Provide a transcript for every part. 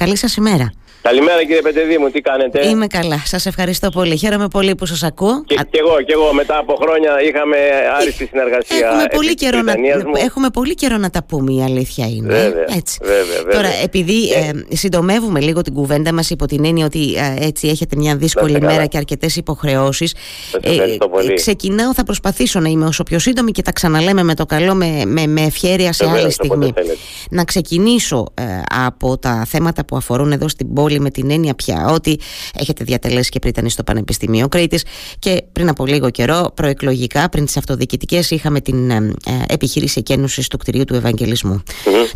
Καλή σας ημέρα. Καλημέρα κύριε Πετεδί μου, τι κάνετε; Είμαι καλά, σας ευχαριστώ πολύ. Χαίρομαι πολύ που σας ακούω. Και, και εγώ, και εγώ μετά από χρόνια είχαμε άριστη συνεργασία. Έχουμε πολύ, καιρό να, μου. έχουμε πολύ καιρό να τα πούμε, η αλήθεια είναι. Βέβαια, έτσι. βέβαια, βέβαια. Τώρα, επειδή ε, συντομεύουμε λίγο την κουβέντα μας υπό την έννοια ότι ε, έτσι έχετε μια δύσκολη Είστε μέρα καλά. και αρκετές υποχρεώσεις. Σας ευχαριστώ πολύ. ξεκινάω, θα προσπαθήσω να είμαι όσο πιο σύντομη και τα ξαναλέμε με το καλό με, με, με ευχέρεια σε Βεβαίως, άλλη όποτε στιγμή. θέλετε. Να ξεκινήσω ε, από τα θέματα που αφορούν εδώ στην πόλη με την έννοια πια ότι έχετε διατελέσει και πρίτανη στο Πανεπιστημίο Κρήτης και πριν από λίγο καιρό προεκλογικά πριν τις αυτοδιοικητικές είχαμε την ε, ε, επιχείρηση εκένωσης του κτηρίου του Ευαγγελισμού.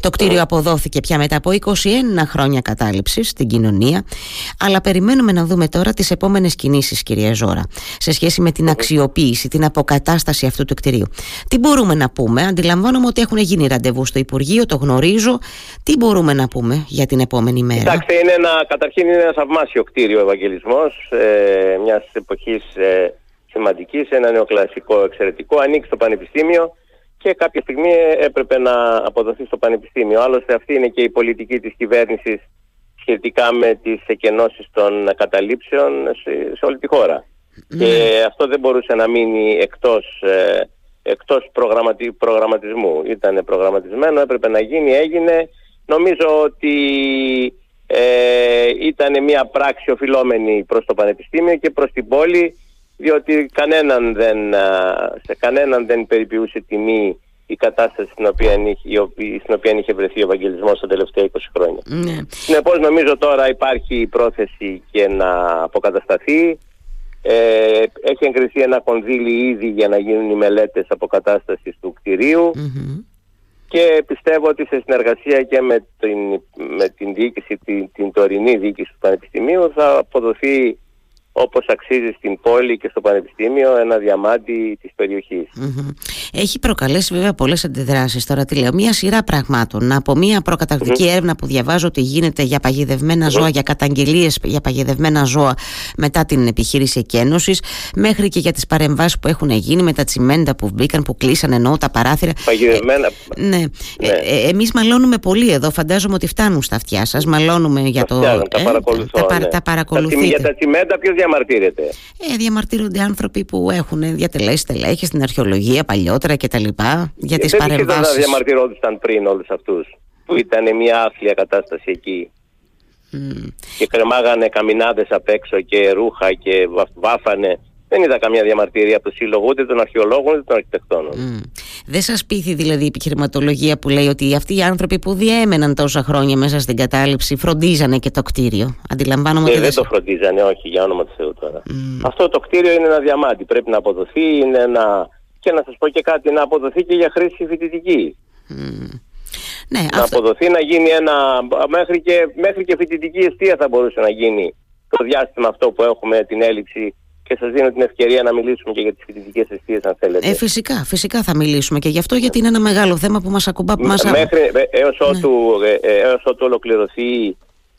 Το κτίριο αποδόθηκε πια μετά από 21 χρόνια κατάληψης στην κοινωνία αλλά περιμένουμε να δούμε τώρα τις επόμενες κινήσεις κυρία Ζώρα σε σχέση με την αξιοποίηση, την αποκατάσταση αυτού του κτηρίου. Τι μπορούμε να πούμε, αντιλαμβάνομαι ότι έχουν γίνει ραντεβού στο Υπουργείο, το γνωρίζω. Τι μπορούμε να πούμε για την επόμενη μέρα; Κοιτάξτε, είναι ένα, καταρχήν είναι ένα θαυμάσιο κτίριο ο Ευαγγελισμός ε, μιας εποχής ε, σημαντικής, ένα νεοκλασικό εξαιρετικό, ανήκει στο Πανεπιστήμιο και κάποια στιγμή έπρεπε να αποδοθεί στο Πανεπιστήμιο. Άλλωστε αυτή είναι και η πολιτική της κυβέρνησης σχετικά με τις εκενώσεις των καταλήψεων σε, σε όλη τη χώρα. Και αυτό δεν μπορούσε να μείνει εκτός, ε, εκτός προγραμματι, προγραμματισμού. Ήταν προγραμματισμένο, έπρεπε να γίνει, έγινε. Νομίζω ότι ε, ήταν μια πράξη οφειλόμενη προς το Πανεπιστήμιο και προς την πόλη διότι κανέναν δεν, α, σε κανέναν δεν περιποιούσε τιμή η κατάσταση στην οποία, είχε, η οποία- στην οποία είχε βρεθεί ο Ευαγγελισμός τα τελευταία 20 χρόνια. Ναι. Συνεπώς νομίζω τώρα υπάρχει η πρόθεση και να αποκατασταθεί. Ε, έχει εγκριθεί ένα κονδύλι ήδη για να γίνουν οι μελέτες αποκατάστασης του κτηρίου Μμμ. Και πιστεύω ότι σε συνεργασία και με την, με την διοίκηση, την, την τωρινή διοίκηση του Πανεπιστημίου θα αποδοθεί όπως αξίζει στην πόλη και στο Πανεπιστήμιο ένα διαμάντι της περιοχής. Μμμ. Έχει προκαλέσει βέβαια πολλές αντιδράσεις τώρα τι λέω, μια σειρά πραγμάτων από μια προκαταρκτική έρευνα που διαβάζω ότι γίνεται για παγιδευμένα ζώα, για καταγγελίες για παγιδευμένα ζώα μετά την επιχείρηση εκένωσης μέχρι και για τις παρεμβάσεις που έχουν γίνει με τα τσιμέντα που μπήκαν, που κλείσαν εννοώ τα παράθυρα Παγιδευμένα, ναι. Ε, ε, εμείς μαλώνουμε πολύ εδώ. Φαντάζομαι ότι φτάνουν στα αυτιά σας. Μαλώνουμε για το. φτιάχνουν, τα ε, παρακολουθώ. τα, παρα- ναι. τα Τα τσιμ- παρακολουθείτε. Για τα τσιμέντα ποιος διαμαρτύρεται; Ε, διαμαρτύρονται άνθρωποι που έχουν διατελέσει τελέχη στην αρχαιολογία παλιότερα κτλ. Για τις Ε, δεν δεν παρεμβάσεις. διαμαρτυρόντουσαν πριν όλους αυτούς που ήταν μια άθλια κατάσταση εκεί Μμ. και κρεμάγανε καμινάδες απ' έξω και ρούχα και βα- βάφανε. Δεν είδα καμία διαμαρτυρία από το σύλλογο ούτε των αρχαιολόγων ούτε των αρχιτεκτόνων. Μμ. Δεν σας πείθει δηλαδή η επιχειρηματολογία που λέει ότι αυτοί οι άνθρωποι που διέμεναν τόσα χρόνια μέσα στην κατάληψη φροντίζανε και το κτίριο. Αντιλαμβάνομαι Ε, ότι δεν δεν το φροντίζανε, όχι, για όνομα του Θεού τώρα. Μμ. Αυτό το κτίριο είναι ένα διαμάντι. Πρέπει να αποδοθεί, είναι ένα... και να σας πω και κάτι, να αποδοθεί και για χρήση φοιτητική. Μμ. Ναι, Να αυτό. αποδοθεί να γίνει ένα. Μέχρι και, μέχρι και φοιτητική αιστεία θα μπορούσε να γίνει το διάστημα αυτό που έχουμε την έλλειψη. Και σας δίνω την ευκαιρία να μιλήσουμε και για τις φοιτητικές αιστείες αν θέλετε. Ε, φυσικά, φυσικά θα μιλήσουμε και γι' αυτό γιατί είναι ένα μεγάλο θέμα που μας ακουμπά, που μας... Μέχρι, ε, έως, Ναι. ότου, ε, ε, έως ότου ολοκληρωθεί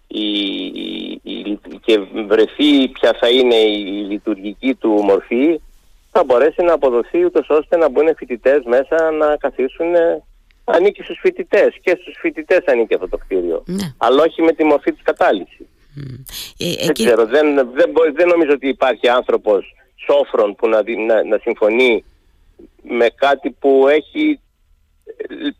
η, η- η- και βρεθεί ποια θα είναι η λειτουργική του μορφή θα μπορέσει να αποδοθεί ούτως ώστε να μπουν φοιτητές μέσα να καθίσουν ε, ανήκει στους φοιτητές και στους φοιτητές ανήκει αυτό το κτίριο Ναι. αλλά όχι με τη μορφή της κατάληψης Μμ. Ε, δεν εκεί- ξέρω, δεν, δεν, μπορεί- δεν νομίζω ότι υπάρχει άνθρωπος σόφρον που να, δι- να, να συμφωνεί με κάτι που έχει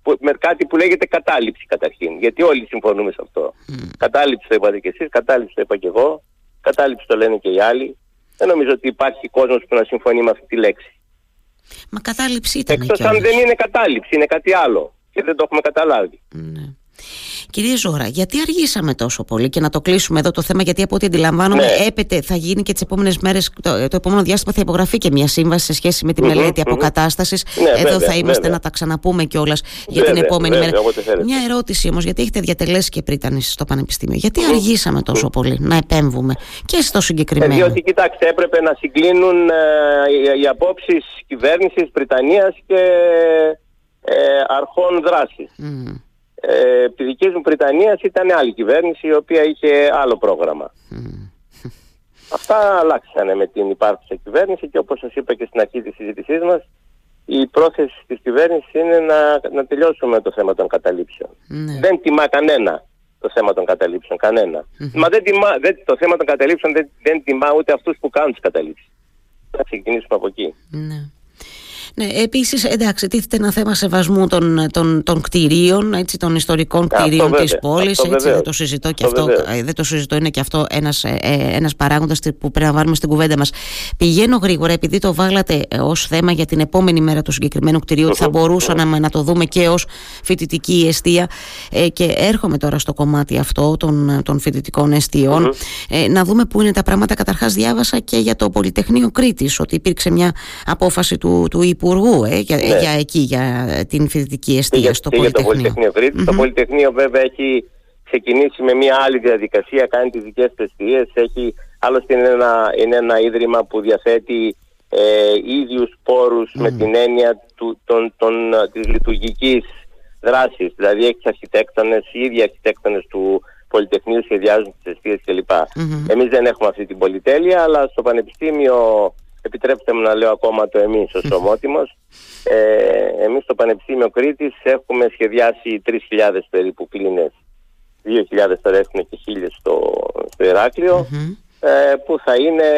που- με κάτι που λέγεται κατάληψη καταρχήν. Γιατί όλοι συμφωνούμε σε αυτό. Κατάληψη το είπατε και εσείς, κατάληψη το είπα και εγώ, κατάληψη το λένε και οι άλλοι. Δεν νομίζω ότι υπάρχει κόσμος που να συμφωνεί με αυτή τη λέξη. Μα κατάληψη ήταν Εκτός αν κιόλας. δεν είναι κατάληψη, είναι κάτι άλλο. Και δεν το έχουμε καταλάβει. Ναι. Κυρία Ζώρα, γιατί αργήσαμε τόσο πολύ και να το κλείσουμε εδώ το θέμα, γιατί από ό,τι αντιλαμβάνομαι, Ναι. έπεται, θα γίνει και τις επόμενες μέρες, το, το επόμενο διάστημα θα υπογραφεί και μια σύμβαση σε σχέση με τη Μμμ, μελέτη μμμ. αποκατάστασης. Ναι, εδώ βέβαια, θα είμαστε βέβαια. να τα ξαναπούμε κιόλας για την Βέβαια, επόμενη βέβαια, μέρα. όποτε θέλετε. Μια ερώτηση όμως, γιατί έχετε διατελέσει και πρίτανη στο Πανεπιστήμιο; Γιατί αργήσαμε τόσο πολύ να επέμβουμε και στο Ε, συγκεκριμένο. διότι κοιτάξτε έπρεπε να συγκλίνουν ε, οι, οι απόψεις κυβέρνησης Βρυτανίας και ε, αρχών δράσης. Μμ, Ε, επί δικής μου Βρυτανίας ήταν άλλη κυβέρνηση η οποία είχε άλλο πρόγραμμα. μμ. Αυτά αλλάξανε με την υπάρχουσα κυβέρνηση και όπως σας είπα και στην αρχή της συζήτησής μας η πρόθεση της κυβέρνησης είναι να, να τελειώσουμε το θέμα των καταλήψεων. Ναι. Δεν τιμά κανένα το θέμα των καταλήψεων. Μα δεν τιμά, δεν, το θέμα των καταλήψεων δεν, δεν τιμά ούτε αυτούς που κάνουν τις καταλήψεις. Θα ξεκινήσουμε από εκεί. Ναι. Ναι, επίσης εντάξει τίθεται ένα θέμα σεβασμού των, των, των κτηρίων έτσι, των ιστορικών κτηρίων της της πόλης έτσι, δεν το συζητώ και αυτό, ε, δεν το συζητώ είναι και αυτό ένας, ε, ε, ένας παράγοντας που πρέπει να βάλουμε στην κουβέντα μας. Πηγαίνω γρήγορα επειδή το βάλατε ως θέμα για την επόμενη μέρα του συγκεκριμένου κτηρίου ότι θα μπορούσαμε να το δούμε και ως φοιτητική αιστεία. Και έρχομαι τώρα στο κομμάτι αυτό των, των φοιτητικών να δούμε πού είναι τα πράγματα. Καταρχάς διάβασα και για το Πολυτεχνείο Κρήτης ότι υπήρξε μια απόφαση του, του Υπουργού ε, για, ναι. για εκεί, για την φοιτητική εστία στο και Πολυτεχνείο. Για το Πολυτεχνείο Το Πολυτεχνείο βέβαια έχει ξεκινήσει με μια άλλη διαδικασία, κάνει τις δικές του εστίες, έχει, άλλωστε είναι ένα, είναι ένα ίδρυμα που διαθέτει ε, ίδιους με την έννοια του, τον, τον, της λειτουργικής δράσης. Δηλαδή έχεις αρχιτέκτονες, οι ίδιοι αρχιτέκτονες του Πολυτεχνείου σχεδιάζουν τις αιστείες κλπ. Mm-hmm. Εμείς δεν έχουμε αυτή την πολυτέλεια, αλλά στο Πανεπιστήμιο επιτρέψτε μου να λέω ακόμα το εμείς ως ομότιμος. Ε, εμείς στο Πανεπιστήμιο Κρήτης έχουμε σχεδιάσει 3.000 περίπου κλίνες, 2.000 τώρα έχουν και 1.000 στο, στο ηρακλειο ε, που θα είναι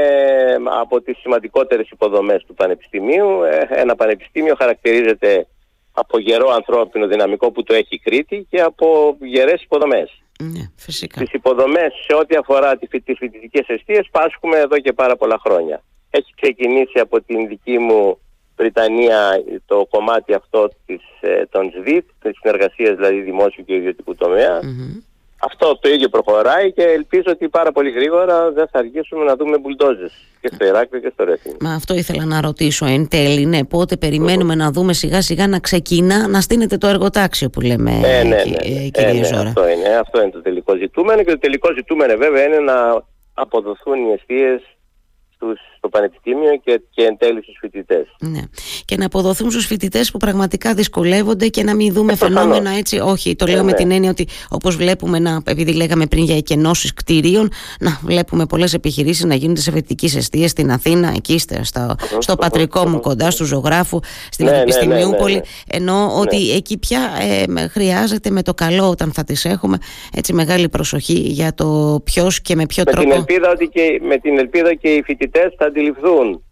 από τις σημαντικότερες υποδομές του Πανεπιστημίου. Ε, ένα πανεπιστήμιο χαρακτηρίζεται από γερό ανθρώπινο δυναμικό που το έχει Κρήτη και από γερές υποδομές. Ναι, φυσικά. Τις υποδομές σε ό,τι αφορά τις φοιτητικές αιστείες πάσχουμε εδώ και πάρα πολλά χρόνια έχει ξεκινήσει από την δική μου Βρυτανία το κομμάτι αυτό της, ε, των ΣΔΙΤ, της συνεργασίας δηλαδή δημόσιου και ιδιωτικού Αυτό το ίδιο προχωράει και ελπίζω ότι πάρα πολύ γρήγορα δεν θα αργήσουμε να δούμε μπουλντόζες και στο Ηράκλειο και στο Ρέθινο. Μα αυτό ήθελα να ρωτήσω εν τέλει, ναι, πότε περιμένουμε να δούμε σιγά σιγά να ξεκινά να στείνεται το εργοτάξιο που λέμε ε, ναι, ναι, ναι. Ε, ναι, Ζώρα. Αυτό είναι, αυτό είναι το τελικό ζητούμενο και το τελικό ζητούμενο βέβαια είναι να αποδοθούν οι αιστείες στους, στο πανεπιστήμιο και, και εν τέλει στους φοιτητές. Ναι. Και να αποδοθούν στους φοιτητές που πραγματικά δυσκολεύονται και να μην δούμε ε, φαινόμενα έτσι. Όχι, το λέω ε, με ναι. την έννοια ότι όπως βλέπουμε, να, επειδή λέγαμε πριν για εκενώσεις κτηρίων, να βλέπουμε πολλές επιχειρήσεις να γίνονται σε φοιτητικές αιστείες στην Αθήνα, εκεί στο, στο πατρικό μου κοντά, στου ζωγράφου, στην ναι, Πανεπιστημιούπολη. Ναι, ναι, ενώ ότι εκεί πια ε, χρειάζεται με το καλό όταν θα τις έχουμε έτσι μεγάλη προσοχή για το ποιος και με ποιο με τρόπο. Την ελπίδα ότι και, με την ελπίδα και οι φοιτητές θα αντιληφθούν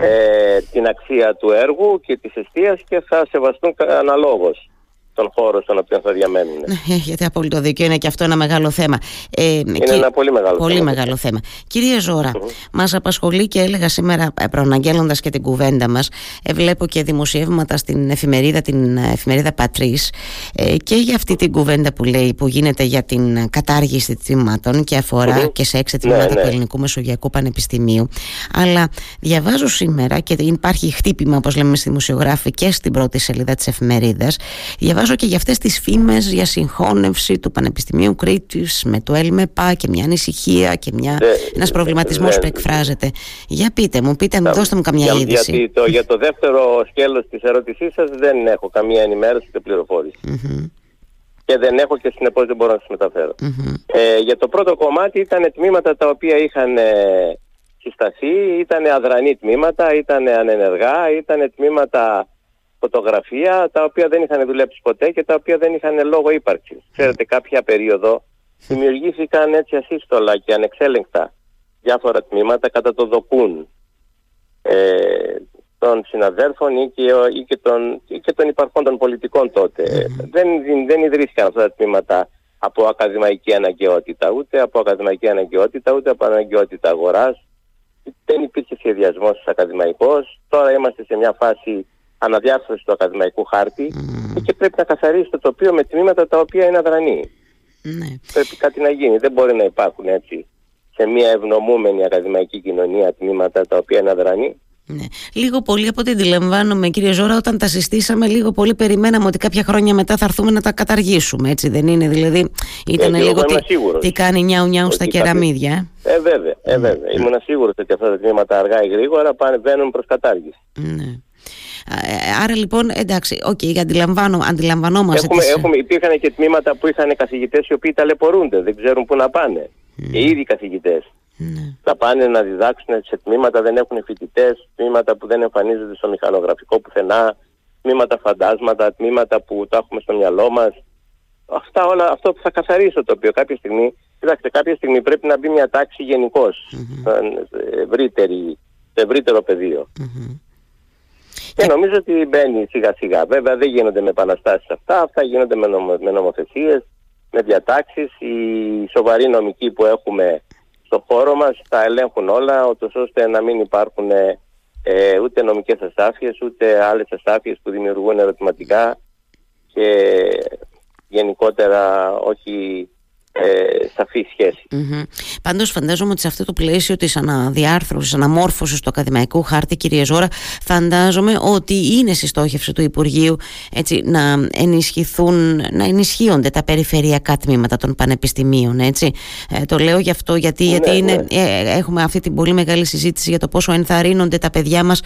ε, την αξία του έργου και της αιστείας και θα σεβαστούν αναλόγως τον χώρο στον οποίο θα διαμένουν. Ναι, γιατί απόλυτο δίκιο είναι και αυτό ένα μεγάλο θέμα. Ε, είναι ένα πολύ μεγάλο πολύ θέμα. Μεγάλο θέμα. Κυρία Ζώρα, mm-hmm. μας απασχολεί και έλεγα σήμερα ε, προαναγγέλλοντας και την κουβέντα μας, ε, βλέπω και δημοσιεύματα στην εφημερίδα, την εφημερίδα Πατρίς ε, και για αυτή την κουβέντα που λέει που γίνεται για την κατάργηση τμήματων και αφορά και σε έξι τμήματα ναι, ναι. του Ελληνικού Μεσογειακού Πανεπιστημίου. Αλλά διαβάζω σήμερα και υπάρχει χτύπημα όπως λέμε στη δημοσιογράφη και στην πρώτη σελίδα της εφημερίδας διαβάζω και για αυτές τις φήμες για συγχώνευση του Πανεπιστημίου Κρήτης με το ΕΛΜΕΠΑ και μια ανησυχία και μια, ναι, ένας προβληματισμός ναι, που εκφράζεται. Για πείτε μου, πείτε μου, δώστε μου καμιά για, είδηση. Γιατί το, για το δεύτερο σκέλος της ερώτησής σας δεν έχω καμία ενημέρωση και πληροφόρηση. Mm-hmm. Και δεν έχω και συνεπώς δεν μπορώ να σας μεταφερω mm-hmm. Ε, για το πρώτο κομμάτι ήταν τμήματα τα οποία είχαν ε, συσταθεί, ήταν αδρανή τμήματα, ήταν ανενεργά, ήταν τμήματα φωτογραφία τα οποία δεν είχαν δουλέψει ποτέ και τα οποία δεν είχαν λόγο ύπαρξης. Ξέρετε κάποια περίοδο δημιουργήθηκαν έτσι ασύστολα και ανεξέλεγκτα διάφορα τμήματα κατά το δοκούν ε, των συναδέρφων ή και, ή και, των, ή και των υπαρχόντων πολιτικών τότε. Δεν, δεν ιδρύθηκαν αυτά τα τμήματα από ακαδημαϊκή αναγκαιότητα, ούτε από ακαδημαϊκή αναγκαιότητα, ούτε από αναγκαιότητα αγοράς. Δεν υπήρχε σχεδιασμός ακαδημαϊκός. Τώρα είμαστε σε μια φάση αναδιάρθρωση του ακαδημαϊκού χάρτη και πρέπει να καθαρίσει το τοπίο με τμήματα τα οποία είναι αδρανή. Ναι. Πρέπει κάτι να γίνει. Δεν μπορεί να υπάρχουν έτσι σε μια ευνομούμενη ακαδημαϊκή κοινωνία τμήματα τα οποία είναι αδρανή. Ναι. Λίγο πολύ από ό,τι αντιλαμβάνομαι, κύριε Ζώρα, όταν τα συστήσαμε, λίγο πολύ περιμέναμε ότι κάποια χρόνια μετά θα έρθουμε να τα καταργήσουμε. Έτσι δεν είναι, δηλαδή ήταν ε, λίγο τι, τι, κάνει νιάου νιάου στα κεραμίδια. Ε, ε βέβαια, ε, βέβαια. Mm. Ήμουν σίγουρος ότι αυτά τα τμήματα αργά ή γρήγορα πάνε, μπαίνουν προς κατάργηση. Ναι. Ε, άρα λοιπόν, εντάξει, okay, αντιλαμβάνω, αντιλαμβανόμαστε. Έχουμε, τις... έχουμε, υπήρχαν και τμήματα που είχαν καθηγητές οι οποίοι ταλαιπωρούνται, δεν ξέρουν πού να πάνε. Mm. Και ήδη καθηγητές. Mm. Θα πάνε να διδάξουν σε τμήματα, δεν έχουν φοιτητές, τμήματα που δεν εμφανίζονται στο μηχανογραφικό πουθενά, τμήματα φαντάσματα, τμήματα που τα έχουμε στο μυαλό μας. αυτά όλα, αυτό που θα καθαρίσει το τοπίο κάποια στιγμή, κοιτάξτε, κάποια στιγμή πρέπει να μπει μια τάξη γενικώς, mm-hmm. ευρύτερο πεδίο. Mm-hmm. Και νομίζω ότι μπαίνει σιγά σιγά. Βέβαια δεν γίνονται με επαναστάσεις αυτά, αυτά γίνονται με, νομο, με νομοθεσίες, με διατάξεις. Οι σοβαροί νομικοί που έχουμε στο χώρο μας τα ελέγχουν όλα, ώστε να μην υπάρχουν ε, ούτε νομικές αστάθειες, ούτε άλλες αστάθειες που δημιουργούν ερωτηματικά και γενικότερα όχι ε, σαφή σχέση. Mm-hmm. Πάντως φαντάζομαι ότι σε αυτό το πλαίσιο της αναδιάρθρωσης, αναμόρφωσης του ακαδημαϊκού χάρτη κυρία Ζώρα φαντάζομαι ότι είναι στη στόχευση του Υπουργείου έτσι, να ενισχυθούν, να ενισχύονται τα περιφερειακά τμήματα των πανεπιστημίων έτσι. Ε, το λέω γι' αυτό γιατί, γιατί ναι, είναι, ναι. Ε, έχουμε αυτή την πολύ μεγάλη συζήτηση για το πόσο ενθαρρύνονται τα παιδιά μας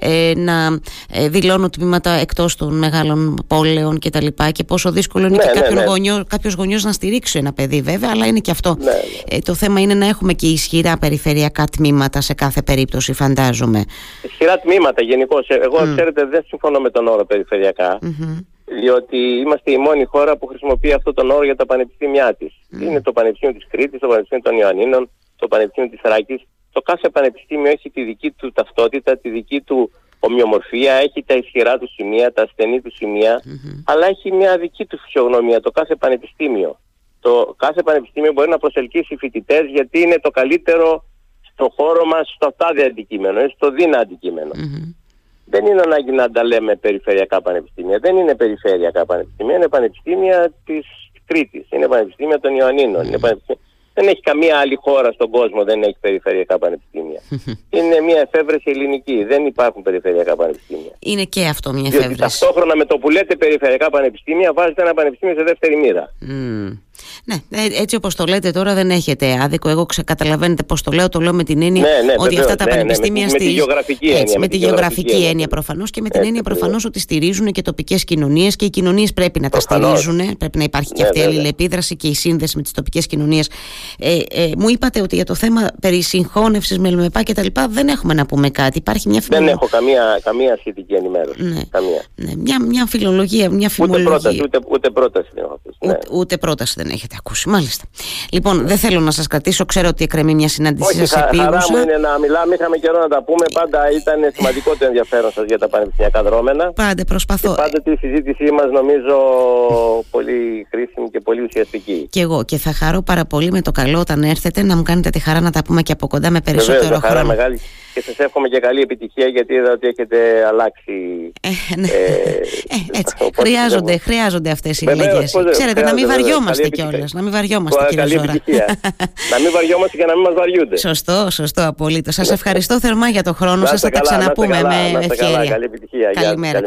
ε, να ε, δηλώνουν τμήματα εκτός των μεγάλων πόλεων και τα λοιπά και πόσο δύσκολο είναι ναι, και ναι, ναι. Γονιό, κάποιος γονιός να στηρίξει ένα παιδί βέβαια, αλλά είναι και αυτό. Ναι, ναι. Ε, το θέμα είναι να έχουμε και ισχυρά περιφερειακά τμήματα σε κάθε περίπτωση, φαντάζομαι. Ισχυρά τμήματα γενικώ. Ε, εγώ, mm. ξέρετε, δεν συμφωνώ με τον όρο περιφερειακά. Mm-hmm. Διότι είμαστε η μόνη χώρα που χρησιμοποιεί αυτό τον όρο για τα πανεπιστήμια της. Mm. Είναι το Πανεπιστήμιο της Κρήτης, το Πανεπιστήμιο των Ιωαννίνων, το Πανεπιστήμιο της Ράκη. Το κάθε πανεπιστήμιο έχει τη δική του ταυτότητα, τη δική του ομοιομορφία, έχει τα ισχυρά του σημεία, τα ασθενή του σημεια mm-hmm. αλλά έχει μια δική του φυσιογνωμία, το κάθε πανεπιστήμιο το κάθε πανεπιστήμιο μπορεί να προσελκύσει φοιτητές γιατί είναι το καλύτερο στο χώρο μας στο τάδε αντικείμενο, στο δίνα αντικειμενο Δεν είναι ανάγκη να τα λέμε περιφερειακά πανεπιστήμια. Δεν είναι περιφερειακά πανεπιστήμια, είναι πανεπιστήμια της Κρήτης, είναι πανεπιστήμια των Ιωαννίνων, είναι πανεπιστήμια δεν έχει καμία άλλη χώρα στον κόσμο δεν έχει περιφερειακά πανεπιστήμια. Είναι μια εφεύρεση ελληνική. Δεν υπάρχουν περιφερειακά πανεπιστήμια. Είναι και αυτό μια εφεύρεση. Διότι ταυτόχρονα με το που λέτε περιφερειακά πανεπιστήμια, βάζετε ένα πανεπιστήμιο σε δεύτερη μοίρα. Mm. Ναι, ε, έτσι όπως το λέτε τώρα δεν έχετε άδικο. Εγώ καταλαβαίνετε πώς το λέω. Το λέω με την έννοια ναι, ναι, ότι αυτά τα ναι, ναι πανεπιστήμια. με, με, τη γεωγραφική έννοια. Έτσι, με, τη γεωγραφική έννοια, έννοια προφανώς και με την έννοια προφανώς ότι στηρίζουν και τοπικές κοινωνίες και οι κοινωνίες πρέπει να τα στηρίζουν. Πρέπει να υπάρχει και αυτή η αλληλεπίδραση και η σύνδεση με τις τοπικές κοινωνίες. Ε, ε, μου είπατε ότι για το θέμα περί συγχώνευσης με ΛΜΕΠΑ και τα λοιπά δεν έχουμε να πούμε κάτι. Υπάρχει μια Δεν έχω καμία, καμία σχετική ενημέρωση. Ναι. Καμία. Ναι. Μια, μια φιλολογία, μια φημολογία. Ούτε πρόταση, ούτε, ούτε πρόταση δεν έχω ακούσει. Ναι. Ούτε, πρόταση δεν έχετε ακούσει, μάλιστα. Λοιπόν, δεν θέλω να σας κρατήσω. Ξέρω ότι εκκρεμεί μια συνάντησή σας επίγουσα. Χαρά μου είναι να μιλάμε. Είχαμε καιρό να τα πούμε. Πάντα ήταν σημαντικό το ενδιαφέρον σας για τα πανεπιστημιακά δρόμενα. Πάντα προσπαθώ. Και πάντα τη συζήτησή μας νομίζω πολύ χρήσιμη και πολύ ουσιαστική. Και εγώ και θα χαρώ πάρα πολύ με το καλό όταν έρθετε να μου κάνετε τη χαρά να τα πούμε και από κοντά με περισσότερο Βεβαίως, χρόνο. Χαρά μεγάλη και σας εύχομαι και καλή επιτυχία γιατί είδα ότι έχετε αλλάξει. Ε, ναι. ε, ε, έτσι. χρειάζονται, χρειάζονται αυτές οι αλλαγές. Ξέρετε, να μην βαριόμαστε κιόλας. Να μην βαριόμαστε κύριε Ζώρα. να μην βαριόμαστε και να μην μας βαριούνται. Σωστό, σωστό, απολύτως. Σας ευχαριστώ θερμά για το χρόνο σας. Θα τα ξαναπούμε με ευκαιρία. Καλή επιτυχία. Καλημέρα.